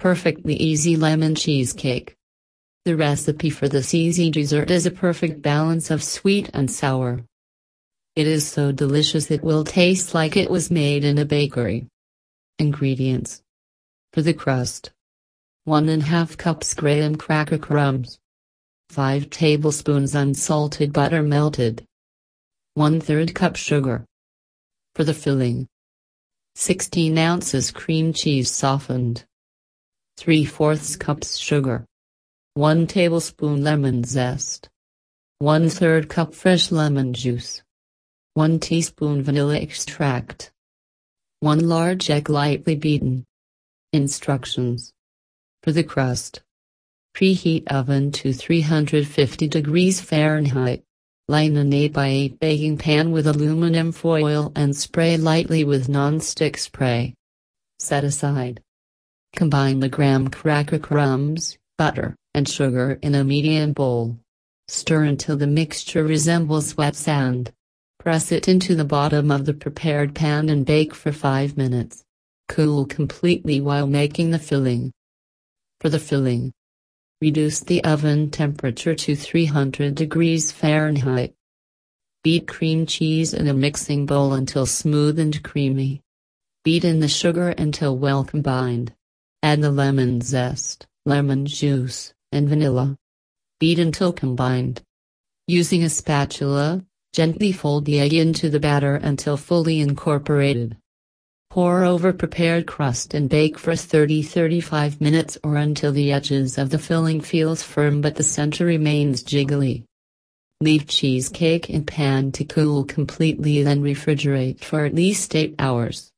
Perfectly easy lemon cheesecake. The recipe for this easy dessert is a perfect balance of sweet and sour. It is so delicious it will taste like it was made in a bakery. Ingredients For the crust 1 and half cups graham cracker crumbs, 5 tablespoons unsalted butter melted, 1 3rd cup sugar. For the filling 16 ounces cream cheese softened. 3 fourths cups sugar. 1 tablespoon lemon zest. 1 3rd cup fresh lemon juice. 1 teaspoon vanilla extract. 1 large egg lightly beaten. Instructions. For the crust. Preheat oven to 350 degrees Fahrenheit. Line an 8 by 8 baking pan with aluminum foil and spray lightly with non-stick spray. Set aside. Combine the graham cracker crumbs, butter, and sugar in a medium bowl. Stir until the mixture resembles wet sand. Press it into the bottom of the prepared pan and bake for 5 minutes. Cool completely while making the filling. For the filling, Reduce the oven temperature to 300 degrees Fahrenheit. Beat cream cheese in a mixing bowl until smooth and creamy. Beat in the sugar until well combined. Add the lemon zest, lemon juice, and vanilla. Beat until combined. Using a spatula, gently fold the egg into the batter until fully incorporated. Pour over prepared crust and bake for 30-35 minutes or until the edges of the filling feels firm but the center remains jiggly. Leave cheesecake in pan to cool completely then refrigerate for at least 8 hours.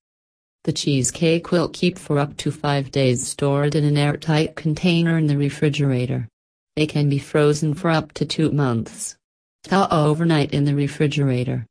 The cheesecake will keep for up to 5 days stored in an airtight container in the refrigerator. They can be frozen for up to 2 months. Thaw overnight in the refrigerator.